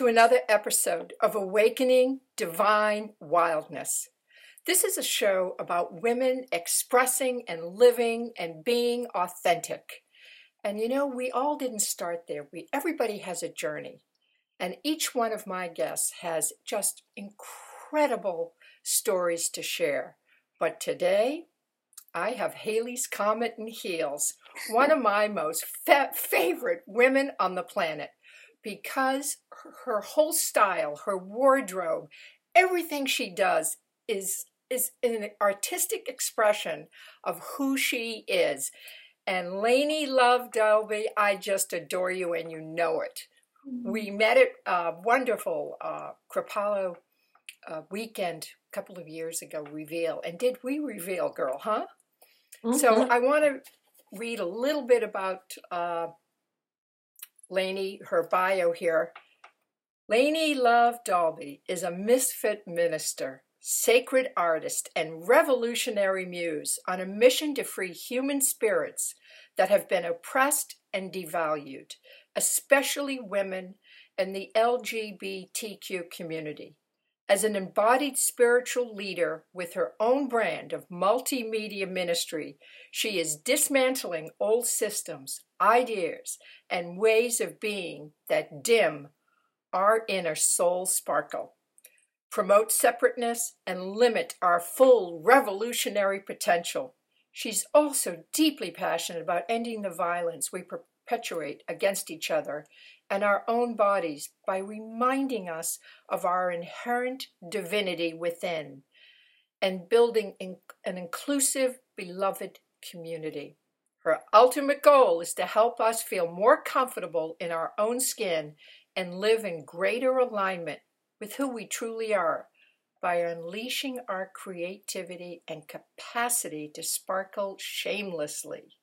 To another episode of Awakening Divine Wildness. This is a show about women expressing and living and being authentic. And you know, we all didn't start there. We everybody has a journey. And each one of my guests has just incredible stories to share. But today, I have Haley's Comet and Heels, one of my most fa- favorite women on the planet because her whole style, her wardrobe, everything she does is is an artistic expression of who she is. And Lainie Love Dalby, I just adore you and you know it. Mm-hmm. We met at a wonderful uh, Kripalu uh, weekend a couple of years ago, Reveal. And did we reveal, girl, huh? Mm-hmm. So I want to read a little bit about uh, Lainie, her bio here. Lainie Love Dalby is a misfit minister, sacred artist, and revolutionary muse on a mission to free human spirits that have been oppressed and devalued, especially women and the LGBTQ community. As an embodied spiritual leader with her own brand of multimedia ministry, she is dismantling old systems, ideas, and ways of being that dim our inner soul sparkle, promote separateness, and limit our full revolutionary potential. She's also deeply passionate about ending the violence we perpetuate against each other and our own bodies by reminding us of our inherent divinity within and building an inclusive, beloved community. Her ultimate goal is to help us feel more comfortable in our own skin and live in greater alignment with who we truly are by unleashing our creativity and capacity to sparkle shamelessly.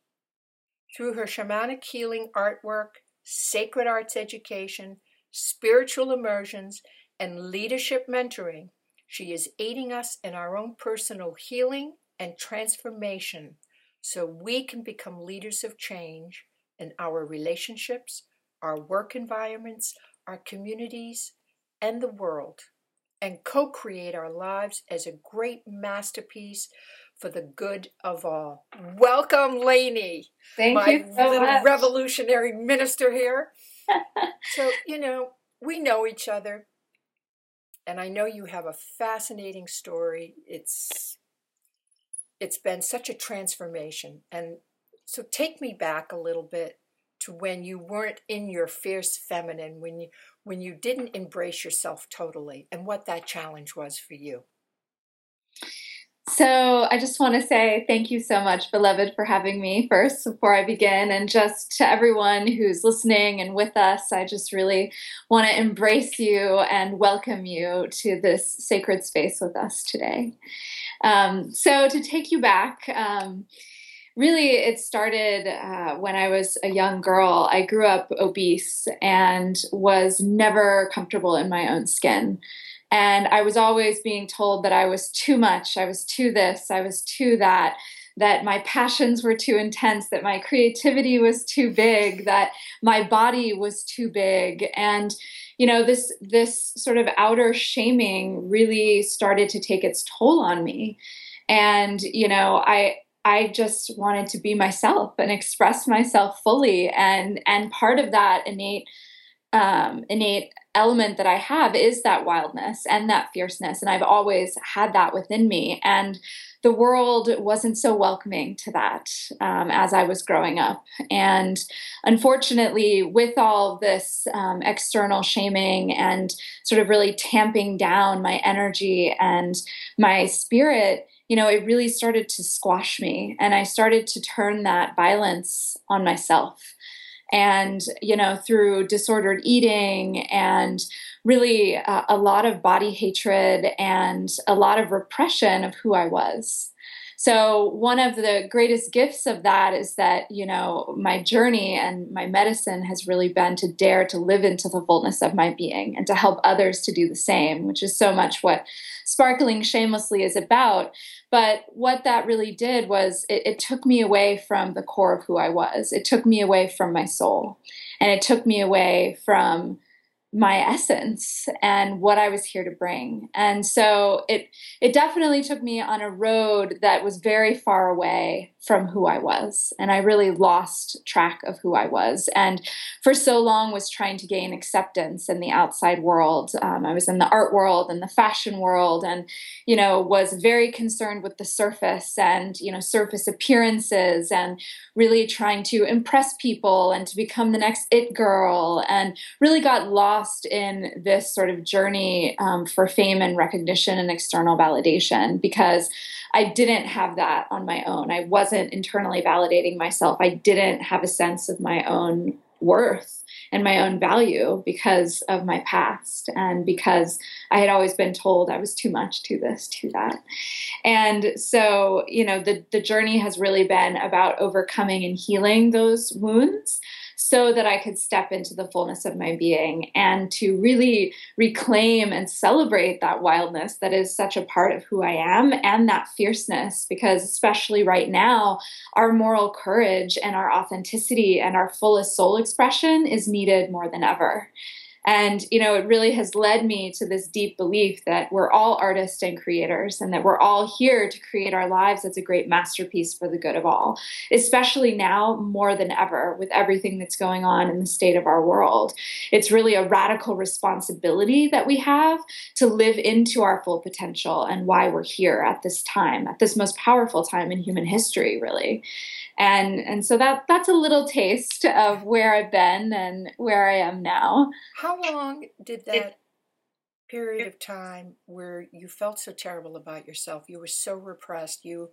Through her shamanic healing artwork, sacred arts education, spiritual immersions, and leadership mentoring, she is aiding us in our own personal healing and transformation so we can become leaders of change in our relationships, our work environments, our communities, and the world, and co create our lives as a great masterpiece for the good of all. Welcome, Lainie. Thank my you so little much. revolutionary minister here. so, you know, we know each other, and I know you have a fascinating story. It's it's been such a transformation, and so take me back a little bit to when you weren't in your fierce feminine, when you when you didn't embrace yourself totally, and what that challenge was for you. So, I just want to say thank you so much, beloved, for having me first before I begin. And just to everyone who's listening and with us, I just really want to embrace you and welcome you to this sacred space with us today. Um, so, to take you back, um, really it started uh, when I was a young girl. I grew up obese and was never comfortable in my own skin. And I was always being told that I was too much, I was too this, I was too that, that my passions were too intense, that my creativity was too big, that my body was too big. And you know this this sort of outer shaming really started to take its toll on me and you know i i just wanted to be myself and express myself fully and and part of that innate um, innate element that I have is that wildness and that fierceness. And I've always had that within me. And the world wasn't so welcoming to that um, as I was growing up. And unfortunately, with all this um, external shaming and sort of really tamping down my energy and my spirit, you know, it really started to squash me. And I started to turn that violence on myself and you know through disordered eating and really uh, a lot of body hatred and a lot of repression of who i was so, one of the greatest gifts of that is that, you know, my journey and my medicine has really been to dare to live into the fullness of my being and to help others to do the same, which is so much what Sparkling Shamelessly is about. But what that really did was it, it took me away from the core of who I was, it took me away from my soul, and it took me away from my essence and what I was here to bring. And so it it definitely took me on a road that was very far away from who I was. And I really lost track of who I was. And for so long was trying to gain acceptance in the outside world. Um, I was in the art world and the fashion world and, you know, was very concerned with the surface and, you know, surface appearances and really trying to impress people and to become the next it girl and really got lost in this sort of journey um, for fame and recognition and external validation because I didn't have that on my own. I wasn't internally validating myself. I didn't have a sense of my own worth and my own value because of my past and because I had always been told I was too much, to this, to that. And so, you know, the the journey has really been about overcoming and healing those wounds so that I could step into the fullness of my being and to really reclaim and celebrate that wildness that is such a part of who I am and that fierceness. Because, especially right now, our moral courage and our authenticity and our fullest soul expression is needed more than ever. And, you know, it really has led me to this deep belief that we're all artists and creators and that we're all here to create our lives as a great masterpiece for the good of all, especially now more than ever with everything that's going on in the state of our world. It's really a radical responsibility that we have to live into our full potential and why we're here at this time, at this most powerful time in human history, really and and so that that's a little taste of where I've been and where I am now. How long did that period of time where you felt so terrible about yourself, you were so repressed, you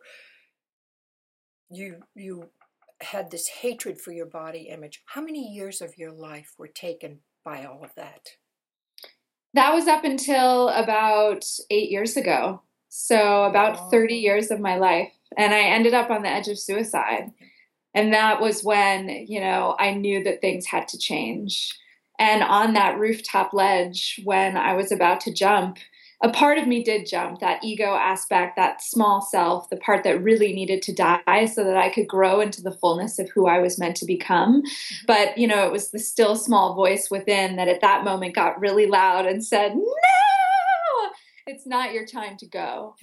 you you had this hatred for your body image. How many years of your life were taken by all of that? That was up until about 8 years ago. So about 30 years of my life and I ended up on the edge of suicide. And that was when, you know, I knew that things had to change. And on that rooftop ledge, when I was about to jump, a part of me did jump that ego aspect, that small self, the part that really needed to die so that I could grow into the fullness of who I was meant to become. Mm-hmm. But, you know, it was the still small voice within that at that moment got really loud and said, No, it's not your time to go.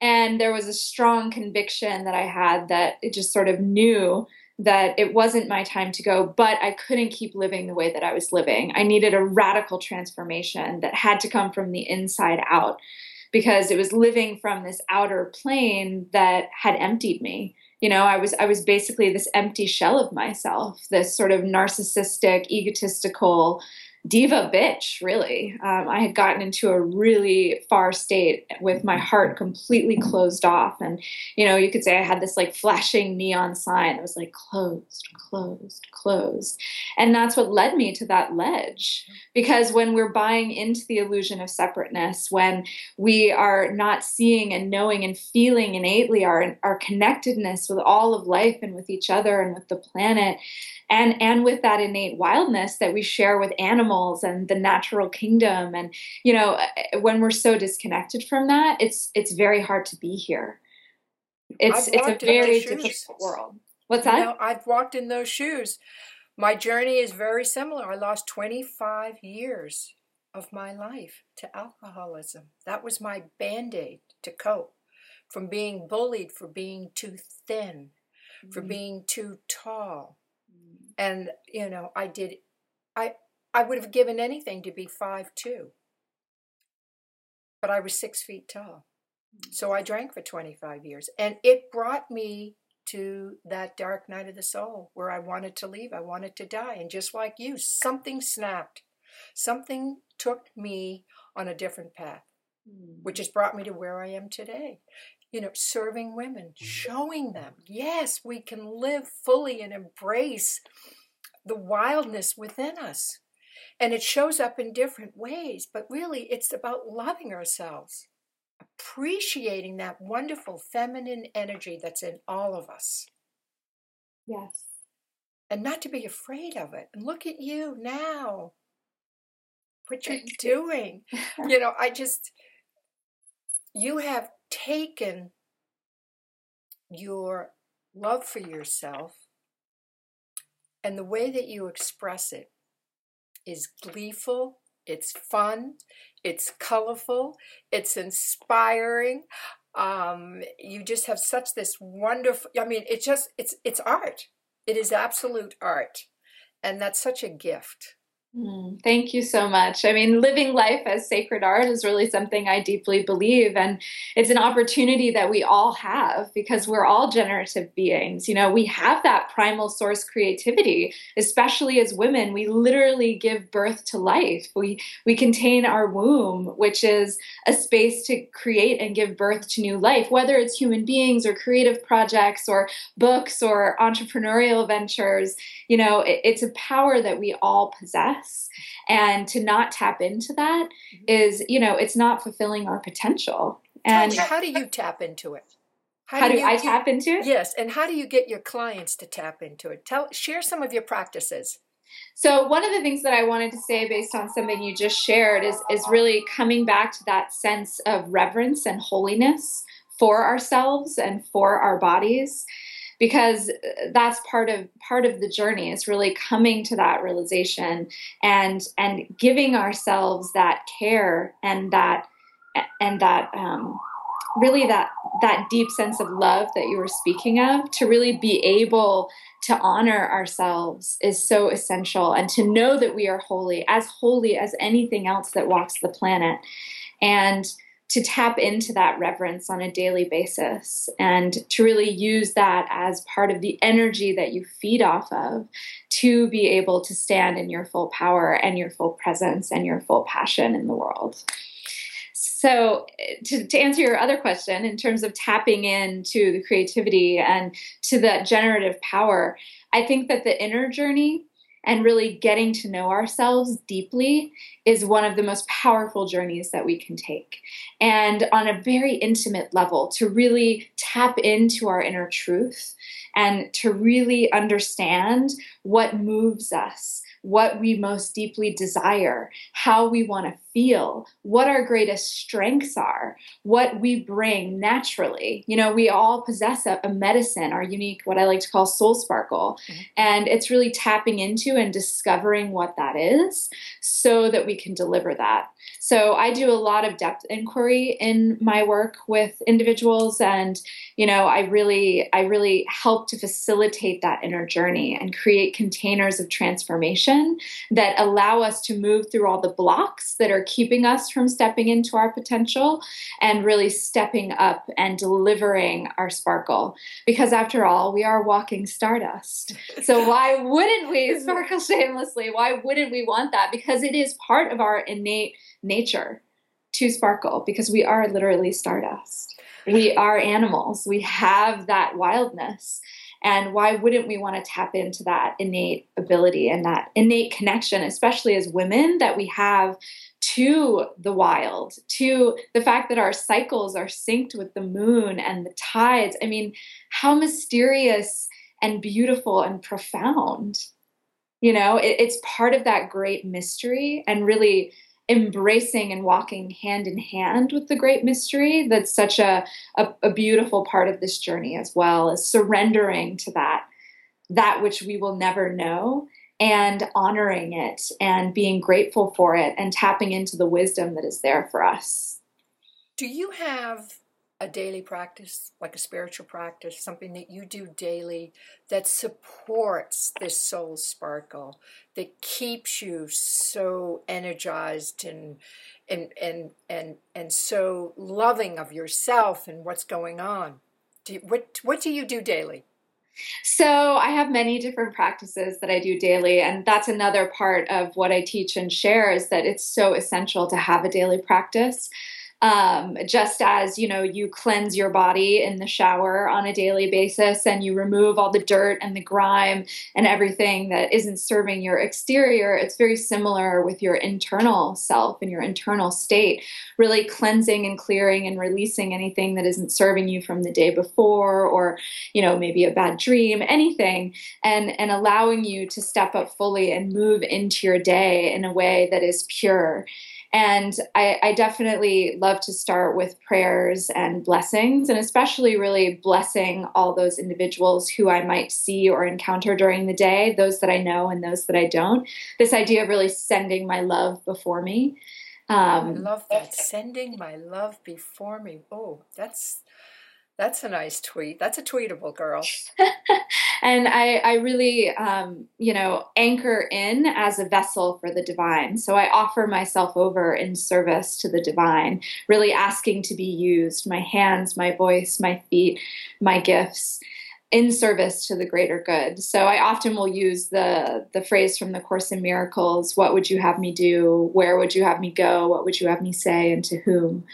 And there was a strong conviction that I had that it just sort of knew that it wasn't my time to go, but I couldn't keep living the way that I was living. I needed a radical transformation that had to come from the inside out because it was living from this outer plane that had emptied me. You know, I was I was basically this empty shell of myself, this sort of narcissistic, egotistical, diva bitch, really. Um, I had gotten into a really far state with my heart completely closed off. And, you know, you could say I had this like flashing neon sign that was like closed, closed, closed. And that's what led me to that ledge. Because when we're buying into the illusion of separateness, when we are not seeing and knowing and feeling innately our, our connectedness with all of life and with each other and with the planet, and and with that innate wildness that we share with animals and the natural kingdom and you know uh, when we're so disconnected from that it's it's very hard to be here. It's it's a very difficult world. What's that? know, i've walked in those shoes. My journey is very similar. I lost 25 years of my life to alcoholism. That was my band-aid to cope from being bullied for being too thin for mm-hmm. being too tall and you know i did i i would have given anything to be five two. But i was six feet tall. So i drank for 25 years. And it brought me to that dark night of the soul where i wanted to leave i wanted to die. And just like you something snapped. Something took me on a different path hmm. which has brought me to where i am today you know, serving women, showing them, yes, we can live fully and embrace the wildness within us. And it shows up in different ways, but really it's about loving ourselves, appreciating that wonderful feminine energy that's in all of us. Yes. And not to be afraid of it. And look at you now. What you're doing. you know, I just, you have taken your love for yourself and the way that you express it is gleeful, it's fun, it's colorful, it's inspiring. Um, you just have such this wonderful i mean it just it's it's art. It is absolute art. And that's such a gift Mm, thank you so much. I mean, living life as sacred art is really something I deeply believe. And it's an opportunity that we all have because we're all generative beings. You know, we have that primal source creativity, especially as women. We literally give birth to life. We, we contain our womb, which is a space to create and give birth to new life, whether it's human beings or creative projects or books or entrepreneurial ventures. You know, it, it's a power that we all possess and to not tap into that mm-hmm. is you know it's not fulfilling our potential and how do you tap into it how, how do, do you, I tap into it? Yes, and how do you get your clients to tap into it? Tell share some of your practices. So one of the things that I wanted to say based on something you just shared is is really coming back to that sense of reverence and holiness for ourselves and for our bodies because uh, that's part of part of the journey is really coming to that realization and and giving ourselves that care and that and that um, really that that deep sense of love that you were speaking of to really be able to honor ourselves is so essential and to know that we are holy as holy as anything else that walks the planet. And to tap into that reverence on a daily basis and to really use that as part of the energy that you feed off of to be able to stand in your full power and your full presence and your full passion in the world. So, to, to answer your other question, in terms of tapping into the creativity and to that generative power, I think that the inner journey and really getting to know ourselves deeply is one of the most powerful journeys that we can take. And on a very intimate level, to really tap into our inner truth and to really understand what moves us what we most deeply desire, how we want to feel, what our greatest strengths are, what we bring naturally. You know, we all possess a, a medicine, our unique, what I like to call soul sparkle. Mm-hmm. And it's really tapping into and discovering what that is so that we can deliver that. So I do a lot of depth inquiry in my work with individuals and you know, I really I really help to facilitate that inner journey and create containers of transformation that allow us to move through all the blocks that are keeping us from stepping into our potential and really stepping up and delivering our sparkle because after all, we are walking stardust. So why wouldn't we sparkle shamelessly? Why wouldn't we want that? Because it is part of our innate nature to sparkle because we are literally stardust. We are animals. We have that wildness. And why wouldn't we want to tap into that innate ability and that innate connection, especially as women, that we have to the wild, to the fact that our cycles are synced with the moon and the tides? I mean, how mysterious and beautiful and profound. You know, it, it's part of that great mystery and really embracing and walking hand in hand with the great mystery that's such a, a, a, beautiful part of this journey as well is surrendering to that that which we will never know and honoring it and being grateful for it and tapping into the wisdom that is there for us. Do you have a daily practice, like a spiritual practice, something that you do daily that supports this soul sparkle, that keeps you so energized and and and and and so loving of yourself and what's going on. Do you, what what do you do daily? So, I have many different practices that I do daily, and that's another part of what I teach and share is that it's so essential to have a daily practice um, just as you know you cleanse your body in the shower on a daily basis and you remove all the dirt and the grime and everything that isn't serving your exterior it's very similar with your internal self and your internal state. Really cleansing and clearing and releasing anything that isn't serving you from the day before or you know maybe a bad dream anything and and allowing you to step up fully and move into your day in a way that is pure and I, I, definitely love to start with prayers and blessings, and especially really blessing all those individuals who I might see or encounter during the day, those that I know and those that I don't. This idea of really sending my love before me. Um, I love that. Sending my love before me. Oh, that's that's a nice tweet. That's a tweetable girl. and I, I really, um, you know, anchor in as a vessel for the divine. So I offer myself over in service to the divine, really asking to be used my hands, my voice, my feet, my gifts in service to the greater good. So I often will use the the phrase from the course in miracles, what would you have me do? Where would you have me go? What would you have me say and to whom?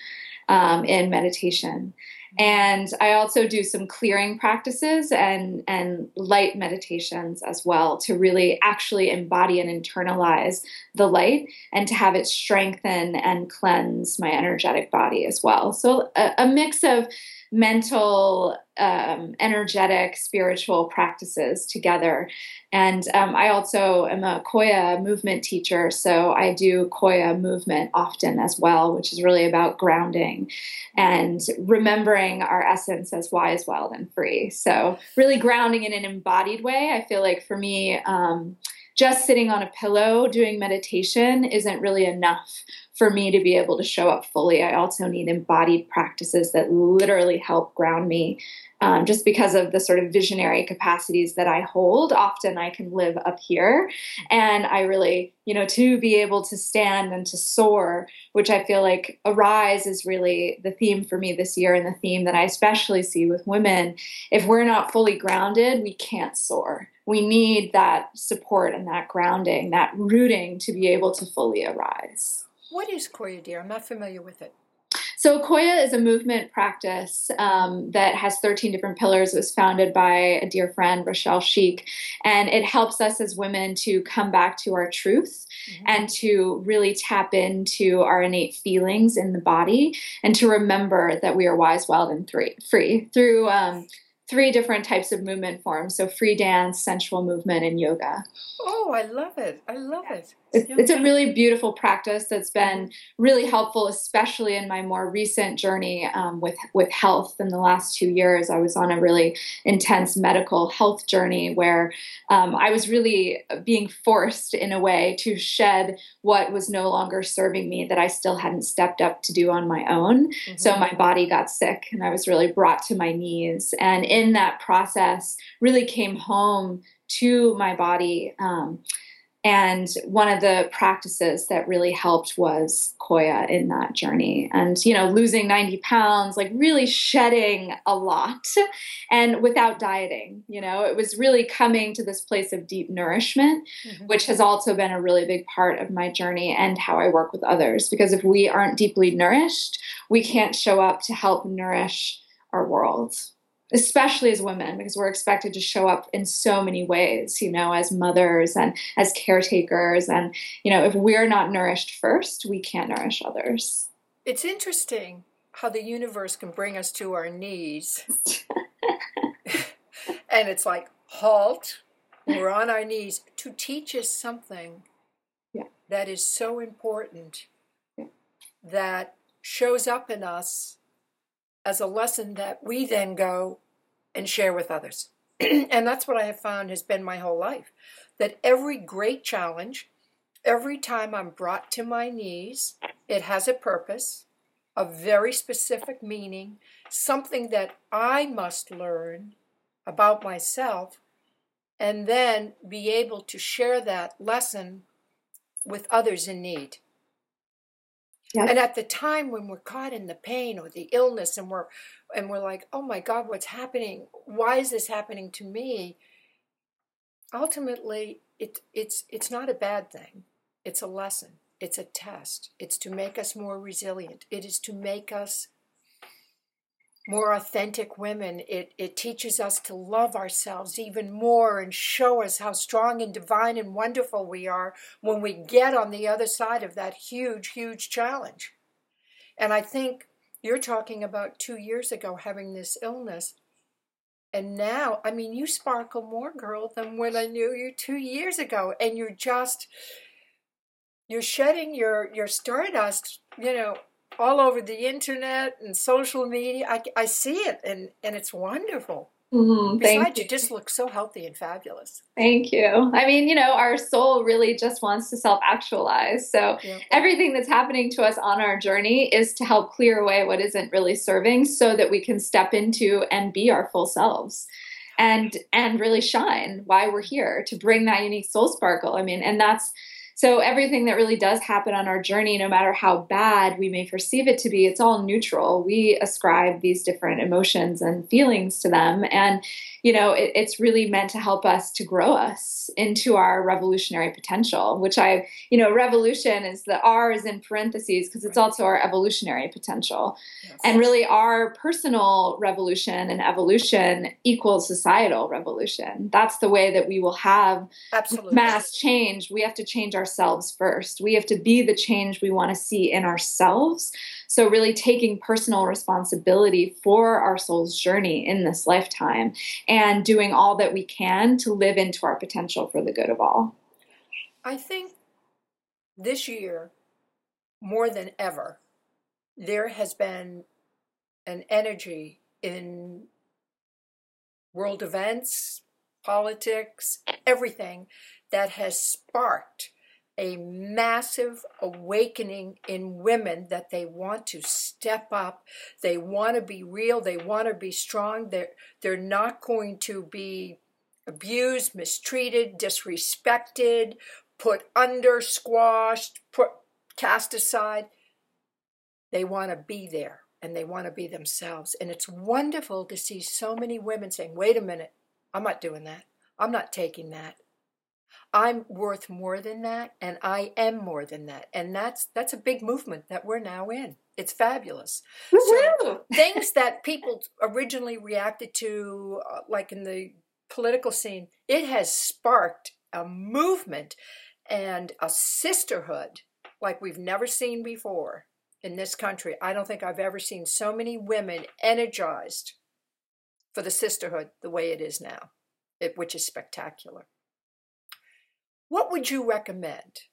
Um, in meditation. And I also do some clearing practices and, and light meditations as well to really actually embody and internalize the light and to have it strengthen and cleanse my energetic body as well. So, a, a mix of mental, um, energetic, spiritual practices together. And um, I also am a Qoya movement teacher, so I do Qoya movement often as well, which is really about grounding and remembering our essence as wise, wild, and free. So, really grounding in an embodied way. I feel like for me, um, just sitting on a pillow doing meditation isn't really enough for me to be able to show up fully. I also need embodied practices that literally help ground me. Um, just because of the sort of visionary capacities that I hold, often I can live up here. And I really, you know, to be able to stand and to soar, which I feel like Arise is really the theme for me this year and the theme that I especially see with women. If we're not fully grounded, we can't soar we need that support and that grounding, that rooting to be able to fully arise. What is Qoya, dear? I'm not familiar with it. So, Qoya is a movement practice um, that has 13 different pillars. It was founded by a dear friend, Rochelle Schieck, and it helps us as women to come back to our truth mm-hmm. and to really tap into our innate feelings in the body and to remember that we are wise, wild, and free, free through. Um, three different types of movement forms so free dance sensual movement and yoga oh i love it i love it it's, it's a really beautiful practice that's been really helpful especially in my more recent journey um, with with health in the last two years i was on a really intense medical health journey where um, i was really being forced in a way to shed what was no longer serving me that i still hadn't stepped up to do on my own mm-hmm. so my body got sick and i was really brought to my knees and in in that process really came home to my body. Um, and one of the practices that really helped was Qoya in that journey. And, you know, losing 90 pounds, like really shedding a lot and without dieting. You know, it was really coming to this place of deep nourishment, mm-hmm. which has also been a really big part of my journey and how I work with others. Because if we aren't deeply nourished, we can't show up to help nourish our world especially as women because we're expected to show up in so many ways you know as mothers and as caretakers and you know if we're not nourished first we can't nourish others it's interesting how the universe can bring us to our knees and it's like halt we're on our knees to teach us something yeah. that is so important yeah. that shows up in us as a lesson that we then go and share with others. and that's what I have found has been my whole life that every great challenge, every time I'm brought to my knees, it has a purpose, a very specific meaning, something that I must learn about myself, and then be able to share that lesson with others in need. And at the time when we're caught in the pain or the illness and we're and we're like, "Oh my god, what's happening? Why is this happening to me?" Ultimately, it it's it's not a bad thing. It's a lesson. it's a test. It's to make us more resilient. It is to make us more authentic women. It, it teaches us to love ourselves even more and show us how strong and divine and wonderful we are when we get on the other side of that huge, huge challenge. And I think you're talking about two years ago having this illness. And now, I mean, you sparkle more, girl, than when I knew you two years ago. And you're just, you're shedding your, your stardust, you know, all over the internet and social media. I, I see it and, and it's wonderful. Mm, Besides, you. you just look so healthy and fabulous. Thank you. I mean, you know, our soul really just wants to self actualize. So, yeah. everything that's happening to us on our journey is to help clear away what isn't really serving so that we can step into and be our full selves and and really shine why we're here to bring that unique soul sparkle. I mean, and that's so everything that really does happen on our journey, no matter how bad we may perceive it to be, it's all neutral. We ascribe these different emotions and feelings to them. And you know, it, it's really meant to help us to grow us into our revolutionary potential, which I, you know, revolution is the R is in parentheses because it's also our evolutionary potential. Yes. And really, our personal revolution and evolution equals societal revolution. That's the way that we will have Absolutely. mass change. We have to change ourselves first. We have to be the change we want to see in ourselves. So, really taking personal responsibility for our soul's journey in this lifetime and doing all that we can to live into our potential for the good of all. I think this year, more than ever, there has been an energy in world events, politics, everything that has sparked a massive awakening in women that they want to step up. They want to be real. They want to be strong. They're, they're not going to be abused mistreated disrespected put under squashed put cast aside. They want to be there and they want to be themselves. And it's wonderful to see so many women saying wait a minute. I'm not doing that. I'm not taking that I'm worth more than that and I am more than that. And that's that's a big movement that we're now in. It's fabulous. So things that people originally reacted to uh, like in the political scene, it has sparked a movement and a sisterhood like we've never seen before in this country. I don't think I've ever seen so many women energized for the sisterhood the way it is now, it, which is spectacular. What would you recommend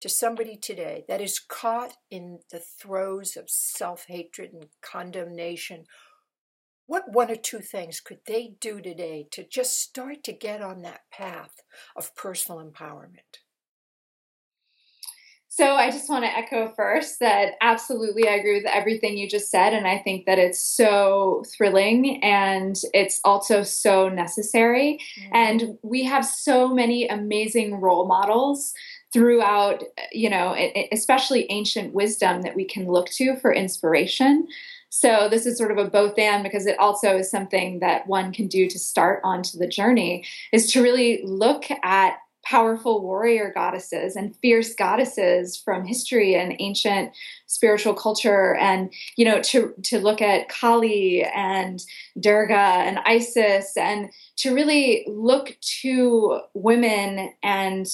to somebody today that is caught in the throes of self hatred and condemnation? What one or two things could they do today to just start to get on that path of personal empowerment? So I just want to echo first that absolutely I agree with everything you just said. And I think that it's so thrilling and it's also so necessary. Mm-hmm. And we have so many amazing role models throughout, you know, especially ancient wisdom that we can look to for inspiration. So this is sort of a both and because it also is something that one can do to start onto the journey is to really look at powerful warrior goddesses and fierce goddesses from history and ancient spiritual culture. And you know to to look at Kali and Durga and Isis and to really look to women and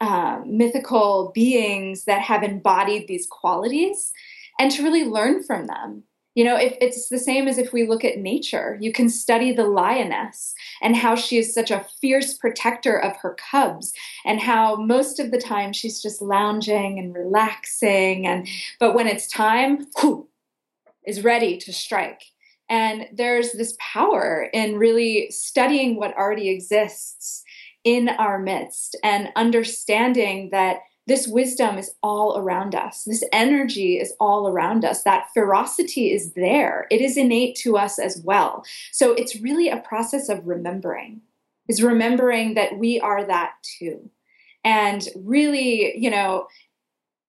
uh, mythical beings that have embodied these qualities and to really learn from them you know, if it's the same as if we look at nature, you can study the lioness and how she is such a fierce protector of her cubs and how most of the time she's just lounging and relaxing and but when it's time, whoo, is ready to strike. And there's this power in really studying what already exists in our midst and understanding that this wisdom is all around us. This energy is all around us. That ferocity is there. It is innate to us as well. So it's really a process of remembering, is remembering that we are that too. And really, you know,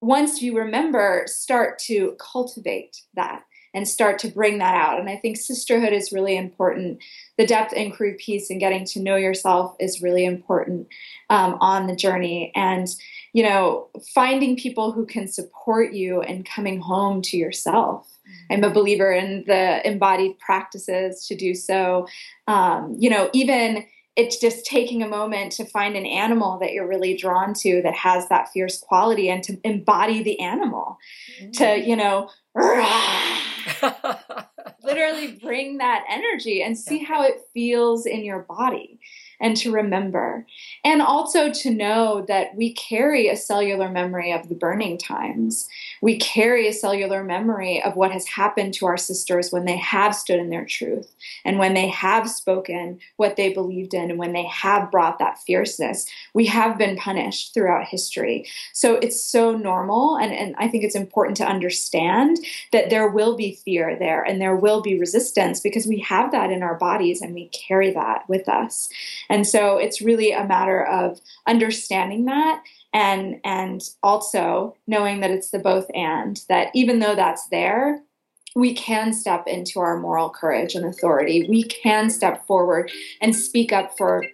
once you remember, start to cultivate that and start to bring that out. And I think sisterhood is really important. The depth inquiry piece and getting to know yourself is really important um, on the journey. And, you know, finding people who can support you and coming home to yourself. Mm-hmm. I'm a believer in the embodied practices to do so. Um, you know, even it's just taking a moment to find an animal that you're really drawn to that has that fierce quality and to embody the animal mm-hmm. to you know literally bring that energy and see how it feels in your body and to remember. And also to know that we carry a cellular memory of the burning times. We carry a cellular memory of what has happened to our sisters when they have stood in their truth and when they have spoken what they believed in and when they have brought that fierceness. We have been punished throughout history. So it's so normal. And, and I think it's important to understand that there will be fear there and there will be resistance because we have that in our bodies and we carry that with us. And so it's really a matter of understanding that and and also knowing that it's the both and that even though that's there we can step into our moral courage and authority. We can step forward and speak up for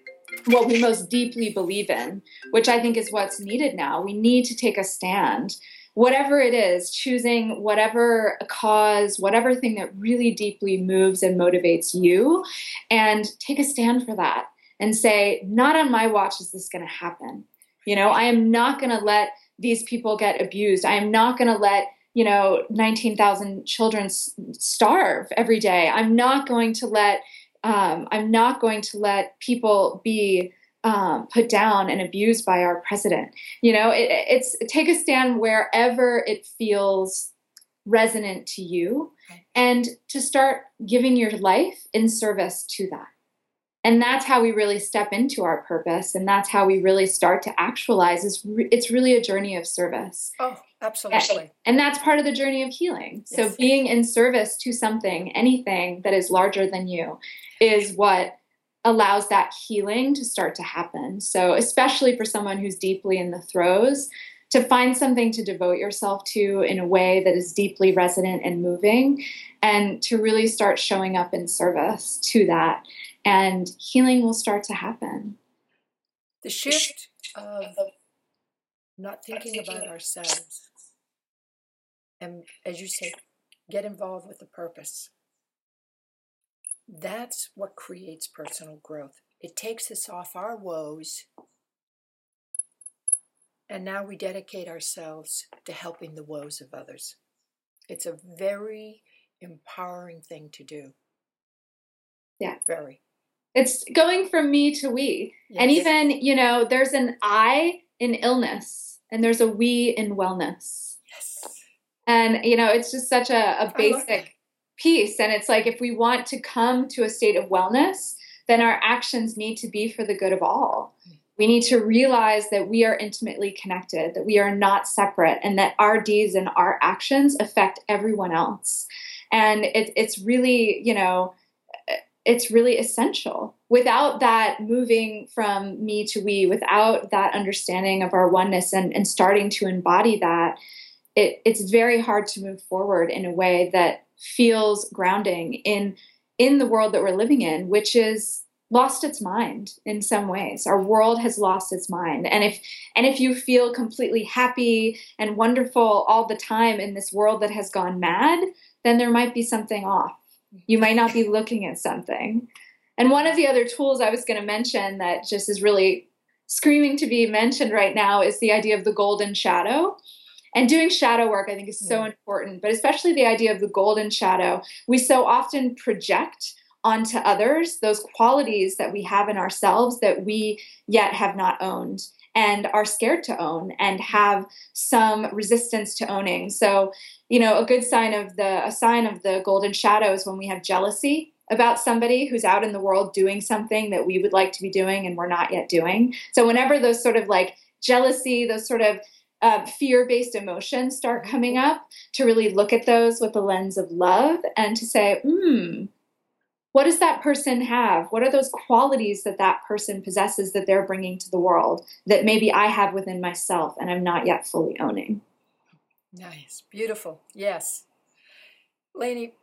what we most deeply believe in, which I think is what's needed now. We need to take a stand whatever it is, choosing whatever cause, whatever thing that really deeply moves and motivates you, and take a stand for that and say, not on my watch is this going to happen. You know, I am not going to let these people get abused. I am not going to let, you know, 19,000 children starve every day. I'm not going to let, um, I'm not going to let people be um, put down and abused by our president. You know, it, it's take a stand wherever it feels resonant to you and to start giving your life in service to that and that's how we really step into our purpose and that's how we really start to actualize is re- it's really a journey of service. Oh absolutely. And, and that's part of the journey of healing. Yes. so being in service to something anything that is larger than you is what allows that healing to start to happen. So especially for someone who's deeply in the throes to find something to devote yourself to in a way that is deeply resonant and moving and to really start showing up in service to that and healing will start to happen. The shift of not thinking about ourselves, and as you say, get involved with the purpose. That's what creates personal growth. It takes us off our woes, and now we dedicate ourselves to helping the woes of others. It's a very empowering thing to do. Yeah. Very. It's going from me to we. Yes. And even, you know, there's an I in illness and there's a we in wellness. Yes. And, you know, it's just such a, a basic piece. And it's like if we want to come to a state of wellness, then our actions need to be for the good of all. We need to realize that we are intimately connected, that we are not separate, and that our deeds and our actions affect everyone else. And it, it's really, you know, it's really essential. Without that moving from me to we, without that understanding of our oneness and, and starting to embody that, it, it's very hard to move forward in a way that feels grounding in in the world that we're living in, which is lost its mind in some ways. Our world has lost its mind. And if and if you feel completely happy and wonderful all the time in this world that has gone mad then there might be something off you might not be looking at something. And one of the other tools I was going to mention that just is really screaming to be mentioned right now is the idea of the golden shadow. And doing shadow work, I think, is so hmm. important, but especially the idea of the golden shadow. We so often project onto others those qualities that we have in ourselves that we yet have not owned and are scared to own and have some resistance to owning. So, you know, a good sign of the a sign of the golden shadow is when we have jealousy about somebody who's out in the world doing something that we would like to be doing and we're not yet doing. So whenever those sort of like jealousy, those sort of uh, fear-based emotions start coming up, to really look at those with the lens of love and to say, hmm, what does that person have? What are those qualities that that person possesses that they're bringing to the world that maybe I have within myself and I'm not yet fully owning? Nice. Beautiful. Yes. Lainie,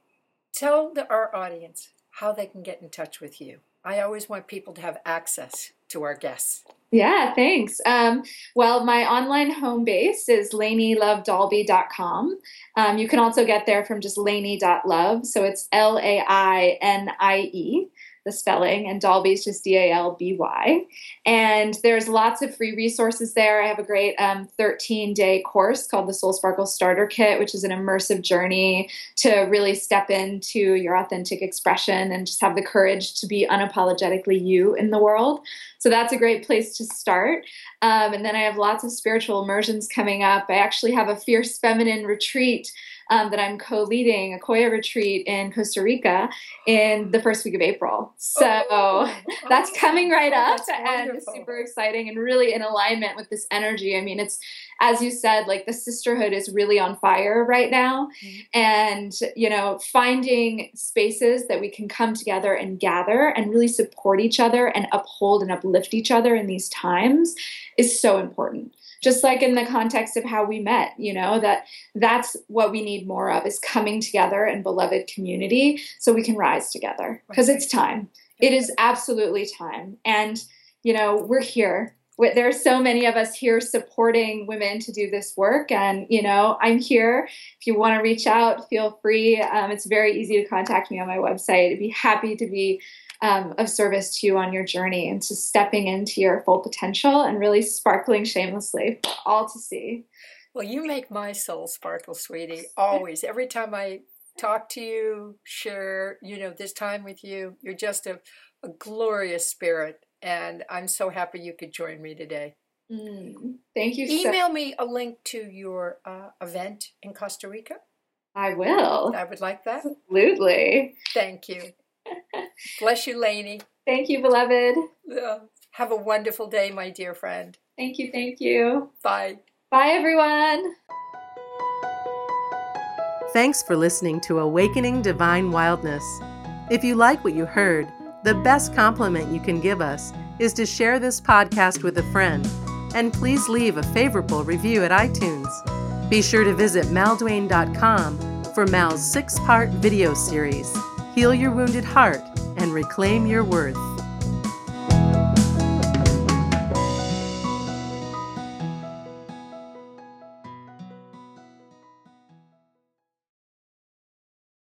tell the, our audience how they can get in touch with you. I always want people to have access to our guests. Yeah, thanks. Um, well, my online home base is lainielovedalby.com. Um, you can also get there from just lainie.love. So it's L A I N I E the spelling, and Dalby is just D A L B Y. And there's lots of free resources there. I have a great 13 um, day course called the Soul Sparkle Starter Kit, which is an immersive journey to really step into your authentic expression and just have the courage to be unapologetically you in the world. So that's a great place to start. Um, and then I have lots of spiritual immersions coming up. I actually have a Fierce Feminine retreat um, that I'm co-leading a Qoya retreat in Costa Rica in the first week of April. So oh, that's coming right oh, up and super exciting and really in alignment with this energy. I mean, it's as you said, like the sisterhood is really on fire right now, mm-hmm. and you know, finding spaces that we can come together and gather and really support each other and uphold and uplift each other in these times is so important just like in the context of how we met you know that that's what we need more of is coming together in beloved community so we can rise together. Because it's time. It is absolutely time. And you know we're here. There are so many of us here supporting women to do this work. And you know i'm here. If you want to reach out feel free. Um, it's very easy to contact me on my website. I'd be happy to be um, of service to you on your journey and to stepping into your full potential and really sparkling shamelessly, all to see. Well, you make my soul sparkle, sweetie, always. Every time I talk to you, share, you know, this time with you, you're just a, a glorious spirit. And I'm so happy you could join me today. Mm, thank you. Email so- me a link to your uh, event in Costa Rica. I will. I would like that. Absolutely. Thank you. Bless you, Lainie. Thank you, beloved. Uh, have a wonderful day, my dear friend. Thank you, thank you. Bye. Bye, everyone. Thanks for listening to Awakening Divine Wildness. If you like what you heard, the best compliment you can give us is to share this podcast with a friend, and please leave a favorable review at iTunes. Be sure to visit malduane.com for Mal's six part video series. Heal your wounded heart and reclaim your worth.